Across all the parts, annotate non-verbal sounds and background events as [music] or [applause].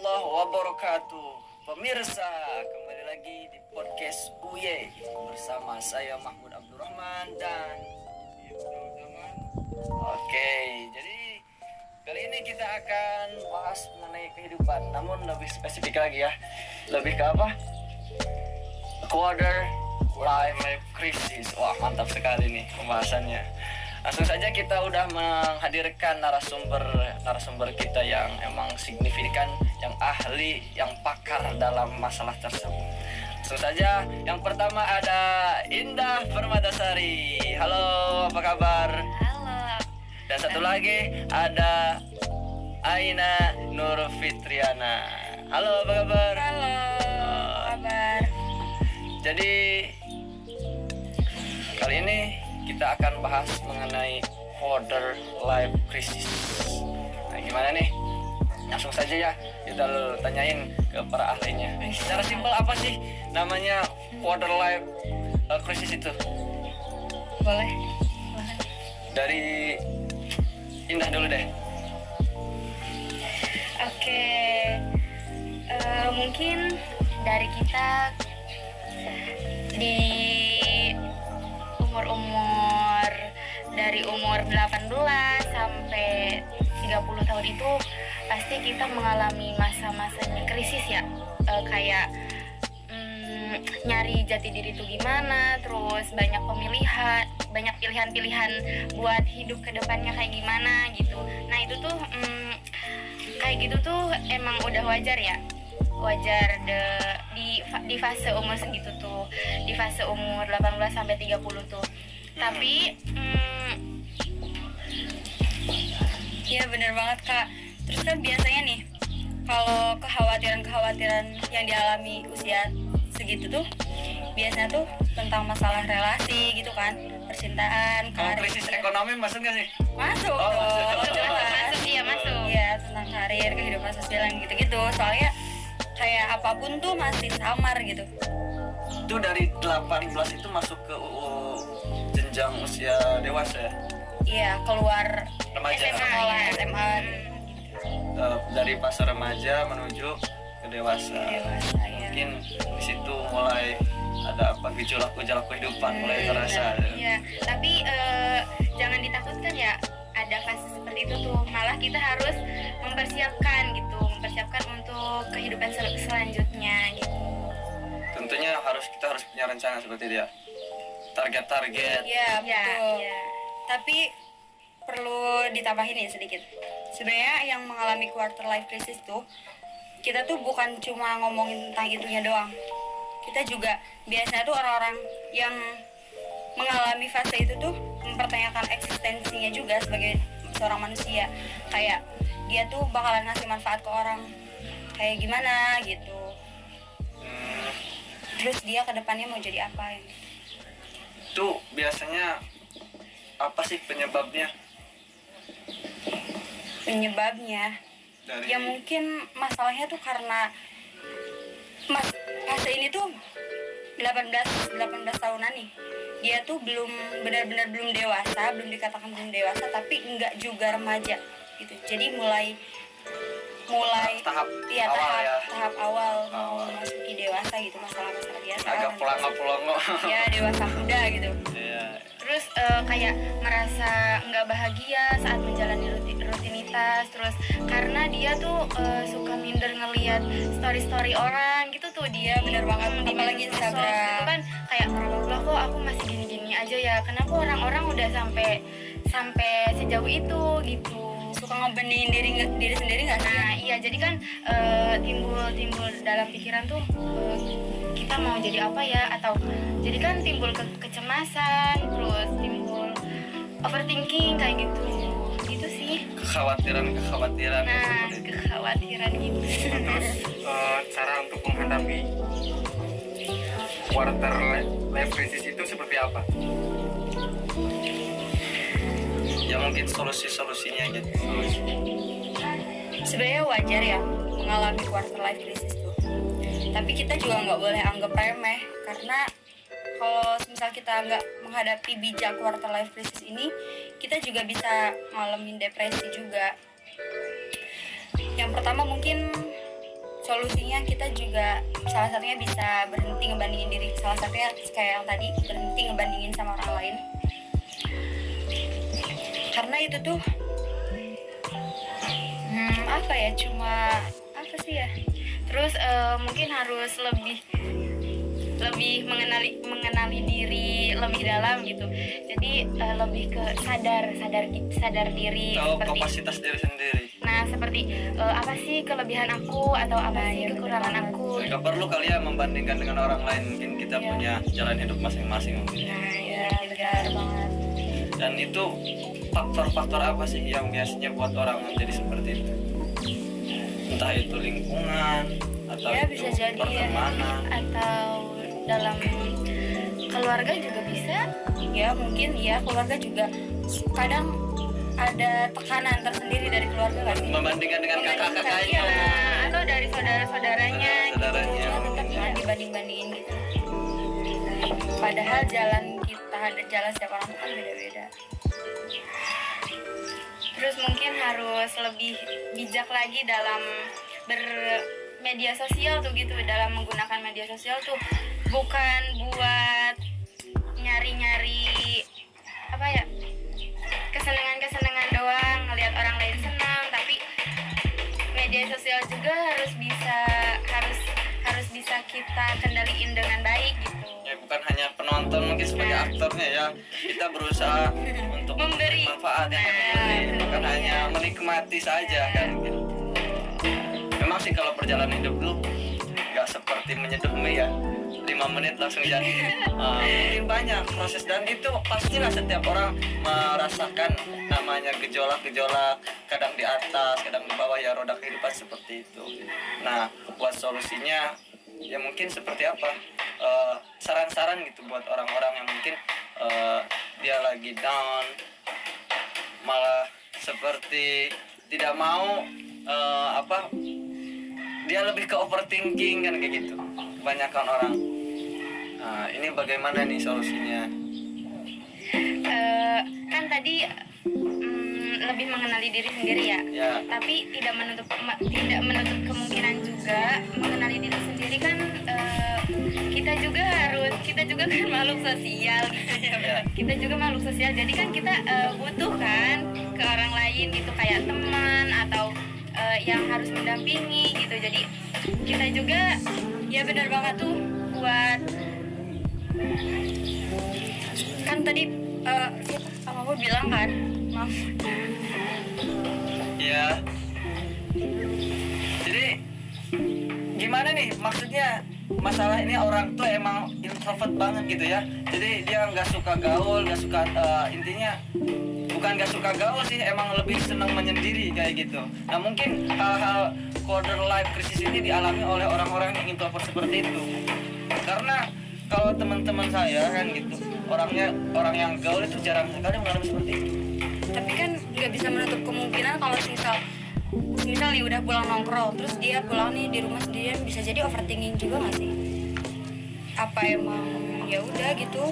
warahmatullahi wabarakatuh. Pemirsa, kembali lagi di podcast UY Bersama saya Mahmud Abdurrahman dan Oke, jadi kali ini kita akan bahas mengenai kehidupan. Namun lebih spesifik lagi ya. Lebih ke apa? Quarter life crisis. Wah mantap sekali nih pembahasannya. Langsung saja kita udah menghadirkan narasumber narasumber kita yang emang signifikan, yang ahli, yang pakar dalam masalah tersebut. Langsung saja, yang pertama ada Indah Permatasari. Halo, apa kabar? Halo. Dan satu lagi ada Aina Nur Fitriana. Halo, apa kabar? Halo. Apa kabar? Jadi kali ini kita akan bahas mengenai quarter life crisis. Nah, gimana nih? Langsung saja ya kita tanyain ke para ahlinya. Eh, Secara simpel apa sih namanya quarter life uh, crisis itu? Boleh. Dari Indah dulu deh. Oke. Eh, mungkin dari kita di umur-umur dari umur 18 sampai 30 tahun itu pasti kita mengalami masa-masanya krisis ya. Eh, kayak mm, nyari jati diri itu gimana terus banyak pemilihan banyak pilihan-pilihan buat hidup ke depannya kayak gimana gitu. Nah itu tuh mm, kayak gitu tuh emang udah wajar ya. Wajar de, di di fase umur segitu tuh. Di fase umur 18 sampai 30 tuh. Tapi mm, ya bener banget kak terus kan biasanya nih kalau kekhawatiran-kekhawatiran yang dialami usia segitu tuh biasanya tuh tentang masalah relasi gitu kan percintaan Kalau karir krisis ekonomi masuk nggak sih? masuk Oh, dong masuk. jelas. Masuk, iya, masuk. iya tentang karir kehidupan sosial yang gitu-gitu soalnya kayak apa pun tuh masih samar gitu Itu dari 18 itu masuk ke UU jenjang usia dewasa ya? iya keluar Remaja. sekolah iya. SMA Eh, dari fase remaja menuju ke dewasa. dewasa ya Mungkin di situ mulai ada apa gejolak-gejolak kehidupan mulai terasa. Iya, tapi eh, jangan ditakutkan ya ada fase seperti itu tuh. Malah kita harus mempersiapkan gitu, mempersiapkan untuk kehidupan sel- selanjutnya gitu. Tentunya harus kita harus punya rencana seperti dia. Target-target. Iya, Iya, betul. iya. Tapi perlu ditambahin ya sedikit. Sebenarnya yang mengalami quarter life crisis tuh kita tuh bukan cuma ngomongin tentang itunya doang. Kita juga biasanya tuh orang-orang yang mengalami fase itu tuh mempertanyakan eksistensinya juga sebagai seorang manusia. Kayak dia tuh bakalan ngasih manfaat ke orang kayak gimana gitu. Terus dia ke depannya mau jadi apa ya? itu biasanya apa sih penyebabnya Penyebabnya. Dari ya mungkin masalahnya tuh karena mas fase ini tuh 18 18 tahunan nih. Dia tuh belum benar-benar belum dewasa belum dikatakan belum dewasa tapi enggak juga remaja gitu. Jadi mulai mulai tahap ya awal tahap ya. tahap awal mau Awal. masuki dewasa gitu masalah-masalah biasa. Agak orang pelongo-pelongo. ya dewasa muda gitu. Iya. terus eh, kayak merasa nggak bahagia saat menjalani ruti- rutinitas terus karena dia tuh eh, suka minder ngelihat story story orang gitu tuh dia bener banget apalagi Instagram. itu kan kayak lah kok aku masih gini gini aja ya? Kenapa orang-orang udah sampai sampai sejauh itu gitu. Suka ngebenin diri diri sendiri nggak sih? Nah iya jadi kan eh, timbul timbul dalam pikiran tuh eh, kita mau jadi apa ya? Atau jadi kan timbul ke- kecemasan terus timbul overthinking kayak gitu gitu sih. Kekhawatiran-kekhawatiran nah seperti kekhawatiran gitu. Terus eh, cara untuk menghadapi quarter li- life crisis itu seperti apa? ya mungkin solusi-solusinya gitu sebenarnya wajar ya mengalami quarter life crisis tuh. Tapi kita juga nggak boleh anggap remeh karena kalau misal kita nggak menghadapi bijak quarter life crisis ini kita juga bisa ngalamin depresi juga. Yang pertama mungkin solusinya kita juga salah satunya bisa berhenti ngebandingin diri. Salah satunya kayak yang tadi berhenti ngebandingin sama orang lain. Karena itu tuh hmm, apa ya cuma apa sih ya? Terus eh, mungkin harus lebih lebih mengenali mengenali diri lebih dalam gitu. Jadi eh, lebih ke sadar sadar sadar diri tahu seperti kapasitas diri sendiri. Nah seperti eh, apa sih kelebihan aku atau apa Nah, sih kekurangan bener aku? Nggak perlu kali ya membandingkan dengan orang lain. Mungkin kita Iya. punya jalan hidup masing-masing. Mungkin nah ya ya benar banget. Dan itu faktor-faktor apa sih yang biasanya buat orang menjadi seperti itu? Entah itu lingkungan atau ya itu bisa jadi ya. atau dalam keluarga juga bisa. Ya mungkin ya keluarga juga kadang ada tekanan tersendiri dari keluarga kan membandingkan dengan kakak-kakaknya. Iya, atau dari saudara-saudaranya gitu. Ya tetap dibanding-bandingin. Gitu padahal jalan kita ada jalan setiap orang kan beda-beda. Terus mungkin harus lebih bijak lagi dalam bermedia sosial tuh gitu dalam menggunakan media sosial tuh bukan buat nyari-nyari apa ya kesenangan-kesenangan doang ngelihat orang lain senang tapi media sosial juga harus bisa harus harus bisa kita kendaliin dengan baik gitu ya bukan hanya penonton mungkin sebagai Nah. aktornya ya kita berusaha untuk Memberi. manfaat yang Nah, memberi bukan iya. hanya menikmati saja kan gitu. memang sih kalau perjalanan hidup lu nggak seperti menyeduh mie ya lima menit langsung jadi Uh, [laughs] mungkin banyak proses. Dan itu pastilah setiap orang merasakan namanya gejolak-gejolak kadang di atas kadang di bawah ya roda kehidupan seperti itu. Nah buat solusinya ya mungkin seperti apa? Eh, saran-saran gitu buat orang-orang yang mungkin eh, dia lagi down malah seperti tidak mau eh, apa dia lebih ke overthinking kan kayak gitu. Kebanyakan orang. Nah ini bagaimana nih solusinya? Eh, kan tadi mm, lebih mengenali diri sendiri ya. Ya. Tapi tidak menutup tidak menutup kemungkinan juga mengenali diri sendiri kan eh, kita juga harus kita juga kan [laughs] makhluk sosial gitu ya. Ya. kita juga makhluk sosial. Jadi kan kita eh, butuh kan ke orang lain gitu kayak teman atau eh, yang harus mendampingi gitu. Jadi kita juga ya benar banget tuh buat kan tadi eh, sama aku bilang kan maaf. Ya jadi gimana nih maksudnya masalah ini orang tuh emang introvert banget gitu ya. Jadi dia nggak suka gaul nggak suka eh, intinya bukan nggak suka gaul sih emang lebih senang menyendiri kayak gitu. Nah mungkin hal-hal quarter life crisis ini dialami oleh orang-orang yang introvert seperti itu. Karena kalau teman-teman saya kan gitu orangnya orang yang gaul itu jarang sekali mengalami seperti itu. Tapi kan nggak bisa menutup kemungkinan kalau misal misal nih udah pulang nongkrong terus dia pulang nih di rumah sendirian. Bisa jadi overthinking juga nggak sih? Apa emang ya udah gitu?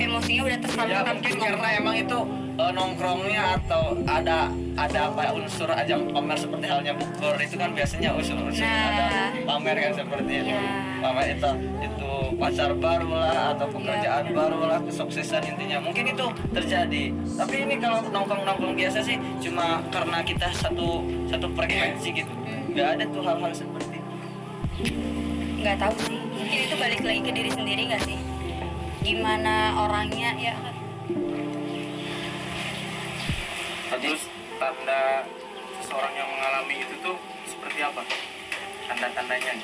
Emosinya udah ya tersalurkan mungkin terus karena emang itu eh, nongkrongnya atau ada ada apa unsur ajang pamer seperti halnya bukber itu kan biasanya unsur-unsur Nah. ada pamer kan seperti itu. Iya. pamer itu itu pacar baru lah atau pekerjaan Iya, baru lah kesuksesan intinya. Mungkin itu terjadi. Tapi ini kalau nongkrong-nongkrong biasa sih cuma karena kita satu satu frekuensi gitu. Hmm. nggak ada tuh hal-hal seperti. Itu nggak tahu sih. Mungkin itu balik lagi ke diri sendiri nggak sih? Gimana orangnya ya Terus tanda seseorang yang mengalami itu tuh seperti apa? Tanda-tandanya.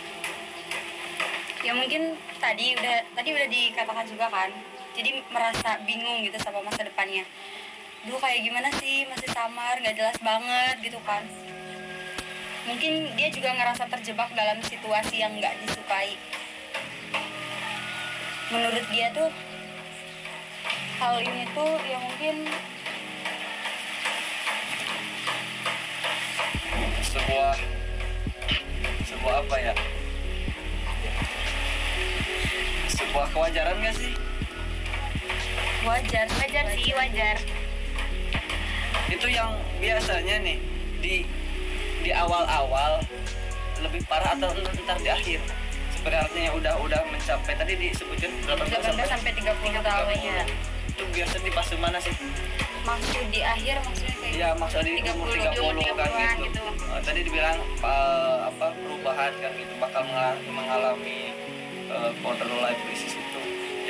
Ya mungkin tadi udah tadi udah dikatakan juga kan. Jadi merasa bingung gitu sama masa depannya. Duh kayak gimana sih? Masih samar nggak jelas banget gitu kan. Mungkin dia juga ngerasa terjebak dalam situasi yang nggak disukai. Menurut dia tuh hal ini tuh ya mungkin sebuah sebuah apa ya? Sebuah kewajaran gak sih? Wajar wajar sih wajar. Itu yang biasanya nih di di awal-awal lebih parah atau ntar di akhir? Seperti artinya udah udah mencapai tadi disebutkan 18 18 sampai 30 tahun ya. itu biasa di fase mana sih? Maksud di akhir maksudnya kayak Iya maksudnya di umur 30, 30 kan 30-an gitu. gitu. Eh, tadi dibilang eh, apa perubahan kan gitu bakal mengalami, mengalami eh, border life crisis itu.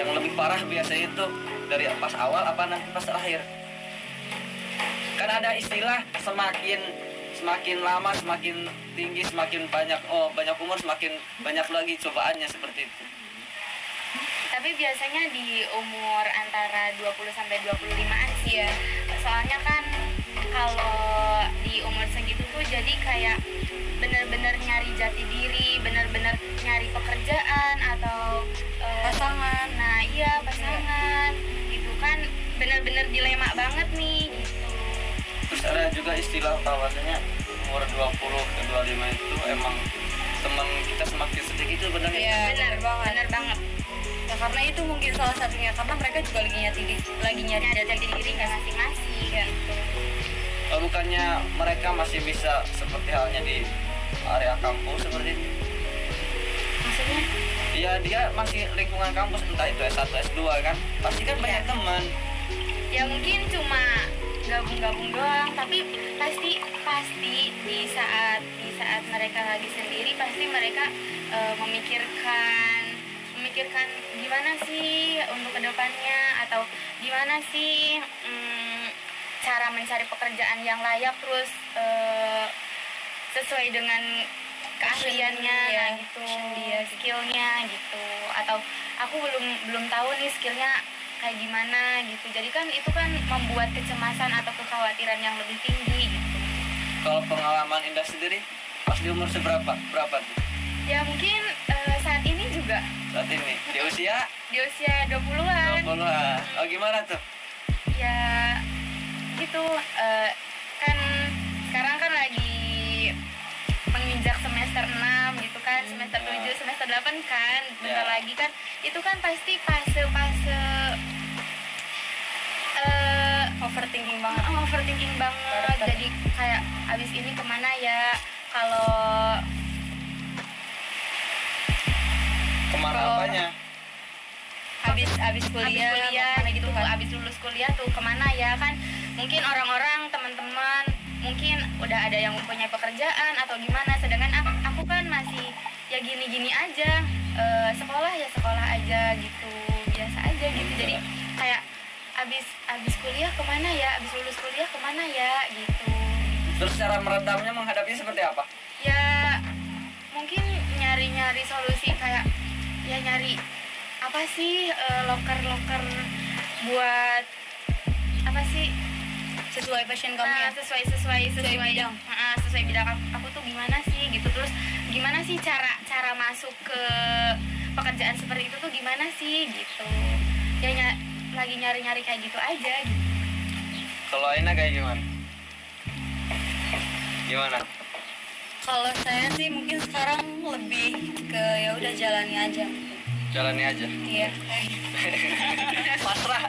Yang lebih parah biasanya itu dari pas awal apa nanti pas akhir. Kan ada istilah semakin semakin lama semakin tinggi semakin banyak oh banyak umur semakin banyak lagi cobaannya seperti itu. Tapi biasanya di umur antara 20 sampai 25an sih ya soalnya kan kalau di umur segitu tuh jadi kayak bener-bener nyari jati diri bener-bener nyari pekerjaan atau eh, Pasangan. nah iya pasangan gitu kan bener-bener dilema banget nih gitu Terus ada juga istilah bahwasanya umur 20 ke 25 itu emang teman kita semakin sedikit itu benar ya? Bener bener banget. bener banget Ya karena itu mungkin salah satunya karena mereka juga lagi nyari diri, lagi nyari jati diri masing-masing gitu Oh, bukannya mereka masih bisa seperti halnya di area kampus seperti itu? maksudnya Iya dia masih lingkungan kampus entah itu S1 S2 kan pasti kan banyak Iya. teman ya mungkin cuma gabung-gabung doang tapi pasti pasti di saat di saat mereka lagi sendiri pasti mereka eh, memikirkan memikirkan gimana sih untuk ke depannya? Atau gimana sih mm, cara mencari pekerjaan yang layak? Terus eh, sesuai dengan keahliannya Iya, nah gitu dia skillnya gitu. Atau aku belum belum tahu nih skillnya kayak gimana gitu. Jadi kan itu kan membuat kecemasan atau kekhawatiran yang lebih tinggi gitu. Kalau pengalaman Indah sendiri pas di umur seberapa? Berapa tuh? Ya mungkin eh, saat ini juga saat ini di usia? Di usia 20-an 20-an oh gimana tuh? Ya gitu eh, kan sekarang kan lagi menginjak semester 6 gitu kan semester 7 semester 8 kan bentar Ya. lagi kan. Itu kan pasti fase-fase eh overthinking banget. Oh, overthinking banget. Jadi kayak abis ini ke mana ya? Kalau ke mana Kalau- apanya? Habis habis abis kuliah, kuliah ke mana gitu kan. abis lulus kuliah tuh ke mana ya? Kan mungkin orang-orang teman-teman mungkin udah ada yang mempunyai pekerjaan atau gimana. Sedangkan aku, aku kan masih ya gini-gini aja. Eh, sekolah ya sekolah aja gitu. Biasa aja gitu. Jadi kayak abis abis kuliah ke mana ya? Abis lulus kuliah ke mana ya? Gitu. Terus cara meredamnya menghadapinya seperti apa? Ya mungkin nyari-nyari solusi kayak ya nyari apa sih eh, loker-loker buat apa sih? Sesuai passion kamu Nah, ya. sesuai sesuai sesuai bidang. Ah, sesuai bidang. Aku, aku tuh gimana sih gitu. Terus gimana sih cara cara masuk ke pekerjaan seperti itu tuh gimana sih gitu. Ya ny- lagi nyari-nyari kayak gitu aja gitu. kalau Aina kayak gimana? Gimana Kalau saya sih mungkin sekarang lebih ke ya udah jalani aja. jalani aja. Iya. [laughs] pasrah.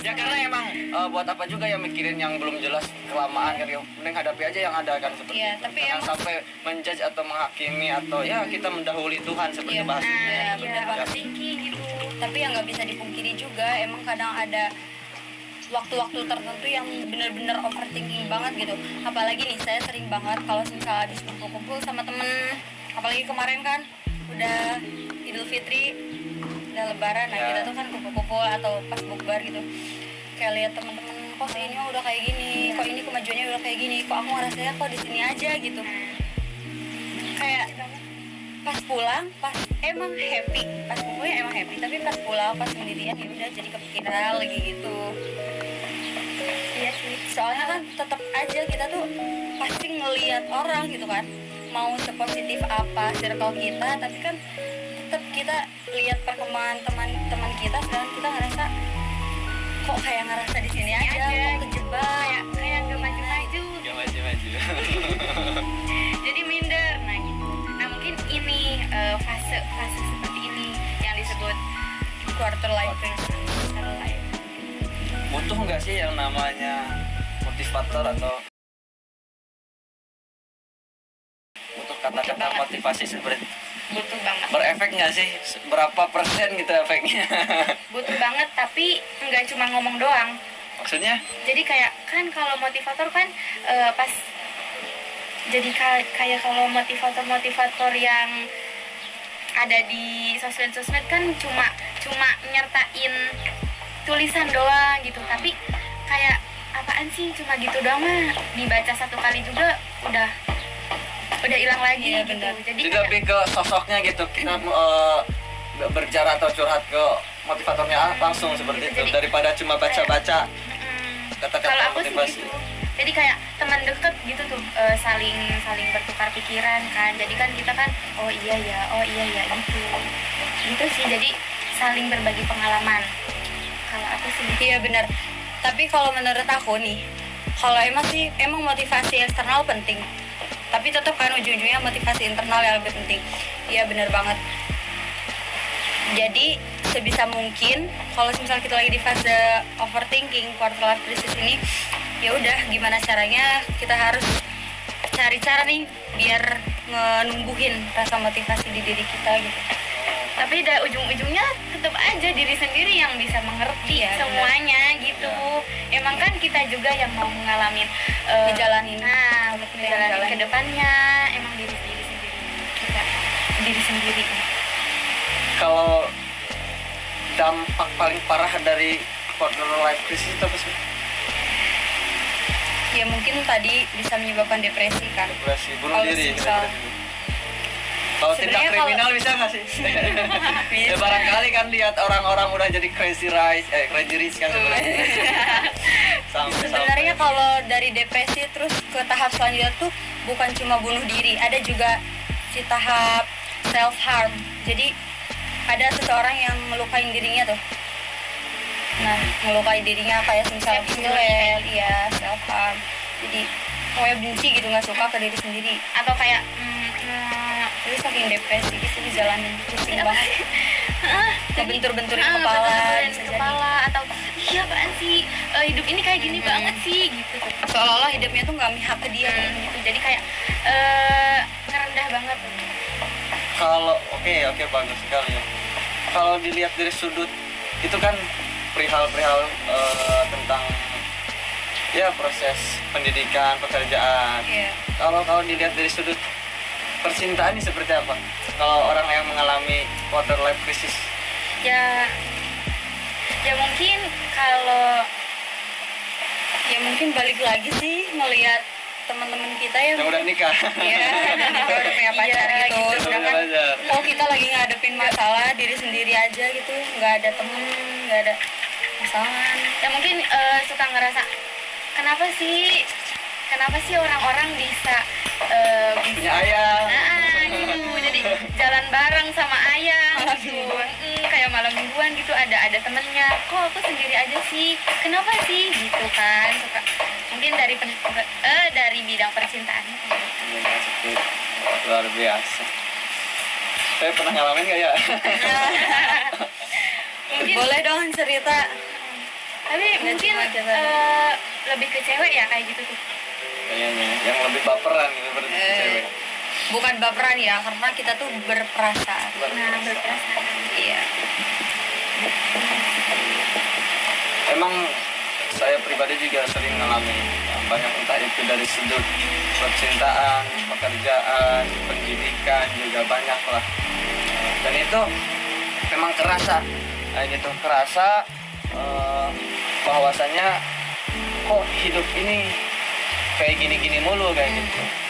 Ya karena emang eh, buat apa juga ya mikirin yang belum jelas kelamaan kan ya. Mending hadapi aja yang ada kan seperti Iya, itu. tapi jangan emang- sampai menjudge atau menghakimi atau ya kita mendahului Tuhan seperti Iya, bahasa nah bener banget. overthinking gitu. Tapi yang nggak bisa dipungkiri juga emang kadang ada waktu-waktu tertentu yang bener-bener overthinking banget gitu. Apalagi nih saya sering banget kalau misalnya habis kumpul-kumpul sama temen, apalagi kemarin kan udah Idul Fitri, udah Lebaran, nah Ya. kita tuh kan kumpul-kumpul atau pas bukber gitu. Kayak lihat temen-temen kok ini udah kayak gini, kok ini kemajuannya udah kayak gini, kok aku ngerasanya kok di sini aja gitu. Kayak pas pulang pas emang happy pas kumpulnya emang happy tapi pas pulang pas sendirian ya udah jadi kepikiran lagi gitu soalnya kan tetap aja kita tuh pasti ngelihat orang gitu kan. Mau sepositif apa circle kita tapi kan tetap kita lihat perkembangan teman-teman kita sedangkan kita ngerasa kok kayak ngerasa di sini aja, aja, kok kejebak. Kayak kayak gak maju-maju. Gak maju-maju. [laughs] Jadi minder. Nah gitu. Nah mungkin ini eh, fase fase seperti ini yang disebut quarter life. Crisis. quarter life. Butuh nggak sih yang namanya motivator atau butuh motivasi seperti butuh banget. Berefek nggak sih? Berapa persen gitu efeknya? [laughs] Butuh banget tapi nggak cuma ngomong doang. Maksudnya? Jadi kayak kan kalau motivator kan eh, pas jadi ka- kayak kalau motivator-motivator yang ada di sosmed-sosmed kan cuma cuma nyertain tulisan doang gitu. Tapi kayak apaan sih? Cuma gitu doang mah dibaca satu kali juga udah udah hilang lagi Iya, gitu. benar. jadi jadi kayak lebih ke sosoknya gitu kita eh, berbicara atau curhat ke motivatornya langsung seperti itu Jadi- daripada cuma baca-baca mm, kata-kata sih motivasi. gitu. Jadi kayak teman deket gitu tuh eh, saling saling bertukar pikiran kan. Jadi kan kita kan oh iya ya oh iya ya gitu. Gitu sih. Jadi saling berbagi pengalaman. Kalau aku sih gitu. Iya benar. Tapi kalau menurut aku nih, kalau emang sih emang motivasi eksternal penting. Tapi tetap kan ujung-ujungnya motivasi internal yang lebih penting. Iya benar banget. Jadi sebisa mungkin kalau misalnya kita lagi di fase overthinking quarter life crisis ini, ya udah gimana caranya kita harus cari cara nih biar ngenumbuhin rasa motivasi di diri kita gitu. Tapi da ujung-ujungnya tetap aja diri sendiri yang bisa mengerti Iya, benar. semuanya gitu emang kan kita juga yang mau mengalami eh, Ngejalanin. nah untuk menjalani Ngejalanin. ke depannya emang diri sendiri sendiri kita diri sendiri kalau dampak paling parah dari quarter life crisis itu apa sih Ya mungkin tadi bisa menyebabkan depresi kan. depresi bunuh Kalau diri misal- kalau tindak kriminal bisa nggak sih [laughs] ya barangkali kan lihat orang-orang udah jadi crazy rich eh crazy rich kan sebenarnya [laughs] Sebenarnya kalau dari depresi terus ke tahap selanjutnya tuh bukan cuma bunuh diri, ada juga si tahap self harm. Jadi ada seseorang yang melukain dirinya tuh. Nah, melukai dirinya kayak misal kill ya self harm. Jadi pokoknya benci gitu nggak suka ke diri sendiri. atau kayak mm, mm, Jadi saking depresi gitu dijalanin pusing apa banget. sih? Ah, kepala, bentur-benturin bisa jadi. kepala atau iya apaan sih Eh, hidup ini kayak gini Hmm. banget sih gitu Seolah-olah hidupnya tuh nggak mihak ke dia. Hmm, gitu jadi kayak eh ngerendah banget kalau oke oke bagus sekali ya kalau dilihat dari sudut itu kan perihal-perihal eh, tentang ya proses pendidikan pekerjaan Iya. kalau kalau dilihat dari sudut percintaan ini seperti apa? Kalau orang yang mengalami quarter life crisis. Ya ya mungkin kalau ya mungkin balik lagi sih ngelihat teman-teman kita yang yang udah nikah. [laughs] Ya udah punya pacar Iya, gitu. Gitu. sedangkan kalau kita lagi ngadepin masalah diri sendiri aja gitu nggak ada temen nggak ada masalah ya mungkin eh, suka ngerasa kenapa sih kenapa sih orang-orang bisa eh, punya ayah jalan bareng sama ayah gitu. Mm, kayak malam mingguan gitu ada ada temennya. Kok aku sendiri aja sih? Kenapa sih? Gitu kan. Suka mungkin dari pen- eh dari bidang percintaan. luar biasa saya pernah ngalamin gak ya mungkin [laughs] boleh dong cerita tapi mungkin cuma kita. eh, lebih ke cewek ya kayak gitu tuh. kayaknya yang lebih baperan gitu seperti Eh. cewek bukan baperan ya karena kita tuh berperasaan. Nah, berperasaan. iya. Emang saya pribadi juga sering ngalamin banyak entah itu dari sudut percintaan, pekerjaan, pendidikan juga banyak lah. Dan itu memang kerasa kayak gitu. Kerasa eh, bahwasanya kok hidup ini kayak gini-gini mulu kayak gitu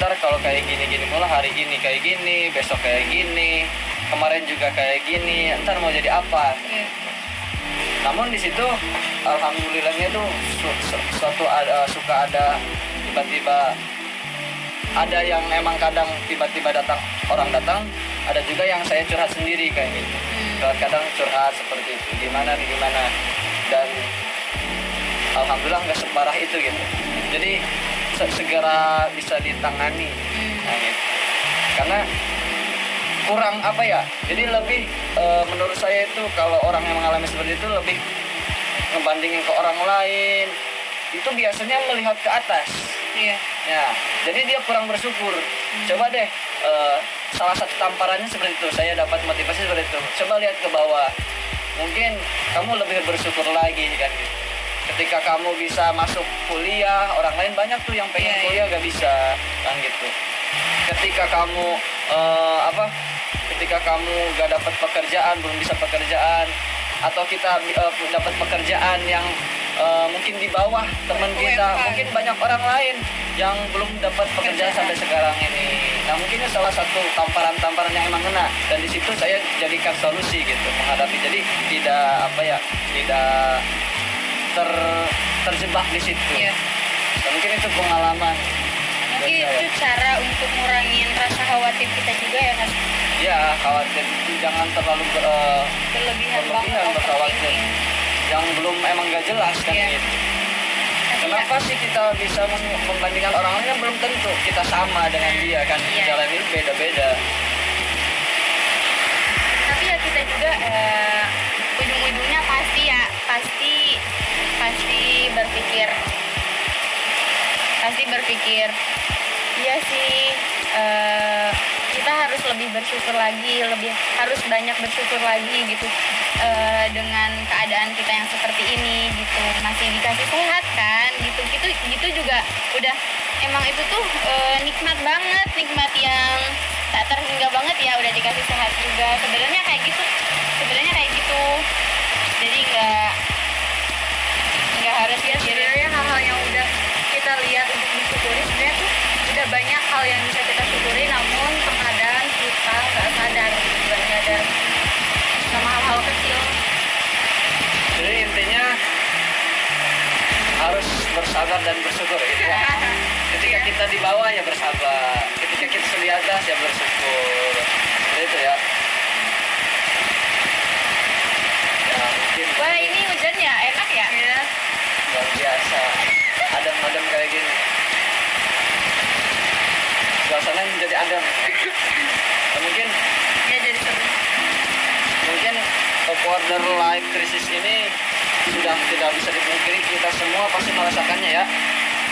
ntar kalau kayak gini-gini mulu hari ini kayak gini besok kayak gini kemarin juga kayak gini ntar mau jadi apa? Iya. namun di situ alhamdulillahnya tuh su- su- suatu ada suka ada tiba-tiba ada yang emang kadang tiba-tiba datang orang datang ada juga yang saya curhat sendiri kayak gitu. Curhat kadang curhat seperti itu gimana nih gimana? Dan alhamdulillah nggak separah itu gitu. Jadi se- segera bisa ditangani nah, gitu. karena kurang apa ya jadi lebih eh, menurut saya itu kalau orang yang mengalami seperti itu lebih ngebandingin ke orang lain itu biasanya melihat ke atas Iya. Ya, jadi dia kurang bersyukur. Coba deh, eh, salah satu tamparannya seperti itu. Saya dapat motivasi seperti itu. Coba lihat ke bawah. Mungkin kamu lebih bersyukur lagi kan gitu. Ketika kamu bisa masuk kuliah, orang lain banyak tuh yang pengen Iya, iya. kuliah gak bisa kan gitu. Ketika kamu eh, apa? Ketika kamu gak dapat pekerjaan, belum bisa pekerjaan, atau kita eh, dapat pekerjaan yang eh, mungkin di bawah teman kita, mungkin banyak orang lain yang belum dapat pekerjaan sampai sekarang ini. Nah mungkin salah satu tamparan-tamparan yang emang kena dan di situ saya jadikan solusi gitu menghadapi. Jadi tidak apa ya tidak ter terjebak di situ. Iya. Dan mungkin itu pengalaman. Mungkin saya. itu cara untuk ngurangin rasa khawatir kita juga ya kan. Ya khawatir jangan terlalu ber- eh, Berlebihan berkhawatir. yang belum emang gak jelas kan Iya. gitu. Kenapa sih kita bisa mem- membandingkan orang lain kan belum tentu kita sama dengan dia kan Iya. jalan itu beda-beda. tapi ya kita juga eh, ujung-ujungnya pasti ya pasti pasti berpikir. Pasti berpikir. Iya sih. Eh, kita harus lebih bersyukur lagi lebih harus banyak bersyukur lagi gitu eh, dengan keadaan kita yang seperti ini gitu. Masih dikasih sehat kan gitu. Gitu gitu juga udah emang itu tuh eh, nikmat banget nikmat yang tak terhingga banget ya udah dikasih sehat juga. Sebenarnya kayak gitu sebenarnya kayak gitu. Jadi nggak nggak harus ya sebenarnya hal-hal yang udah kita lihat untuk disyukuri. Sebenarnya tuh udah banyak hal yang bisa kita syukuri namun terkadang kita nggak sadar nggak sadar sama hal-hal kecil. Jadi intinya harus bersabar dan bersyukur gitu. Ya. [laughs] Ketika kita di bawah ya bersabar, ketika kita di atas ya bersyukur. Seperti itu ya. Ya wah ini hujan ya enak ya luar biasa. Adem-adem kayak gini. Suasana menjadi adem. Ya, [laughs] mungkin ya jadi seru mungkin quarter life crisis ini sudah tidak bisa dipungkiri kita semua pasti merasakannya ya.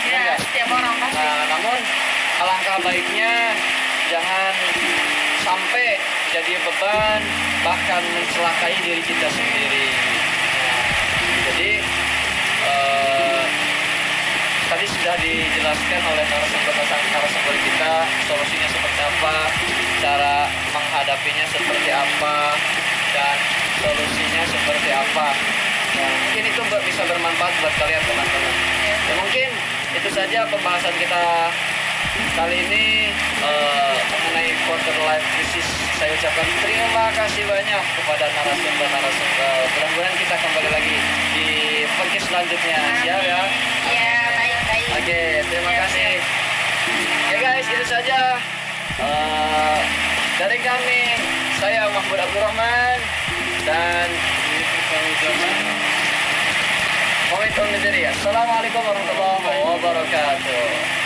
Ya setiap orang pasti Nah, namun alangkah baiknya jangan sampai jadi beban bahkan mencelakai diri kita sendiri. Tadi sudah dijelaskan oleh narasumber narasumber kita solusinya seperti apa, cara menghadapinya seperti apa, dan solusinya seperti apa. Nah, mungkin itu bisa bermanfaat buat kalian teman-teman. Ya, mungkin itu saja pembahasan kita kali ini eh, mengenai quarter life crisis. Saya ucapkan terima kasih banyak kepada narasumber-narasumber. Mudah-mudahan kita kembali lagi di podcast selanjutnya. Siap ya? Ya Oke, terima Siap, kasih. Oke guys, itu saja eh, dari kami. Saya Mahmud Abdurrahman dan Pamit undur diri. Assalamualaikum warahmatullahi wabarakatuh.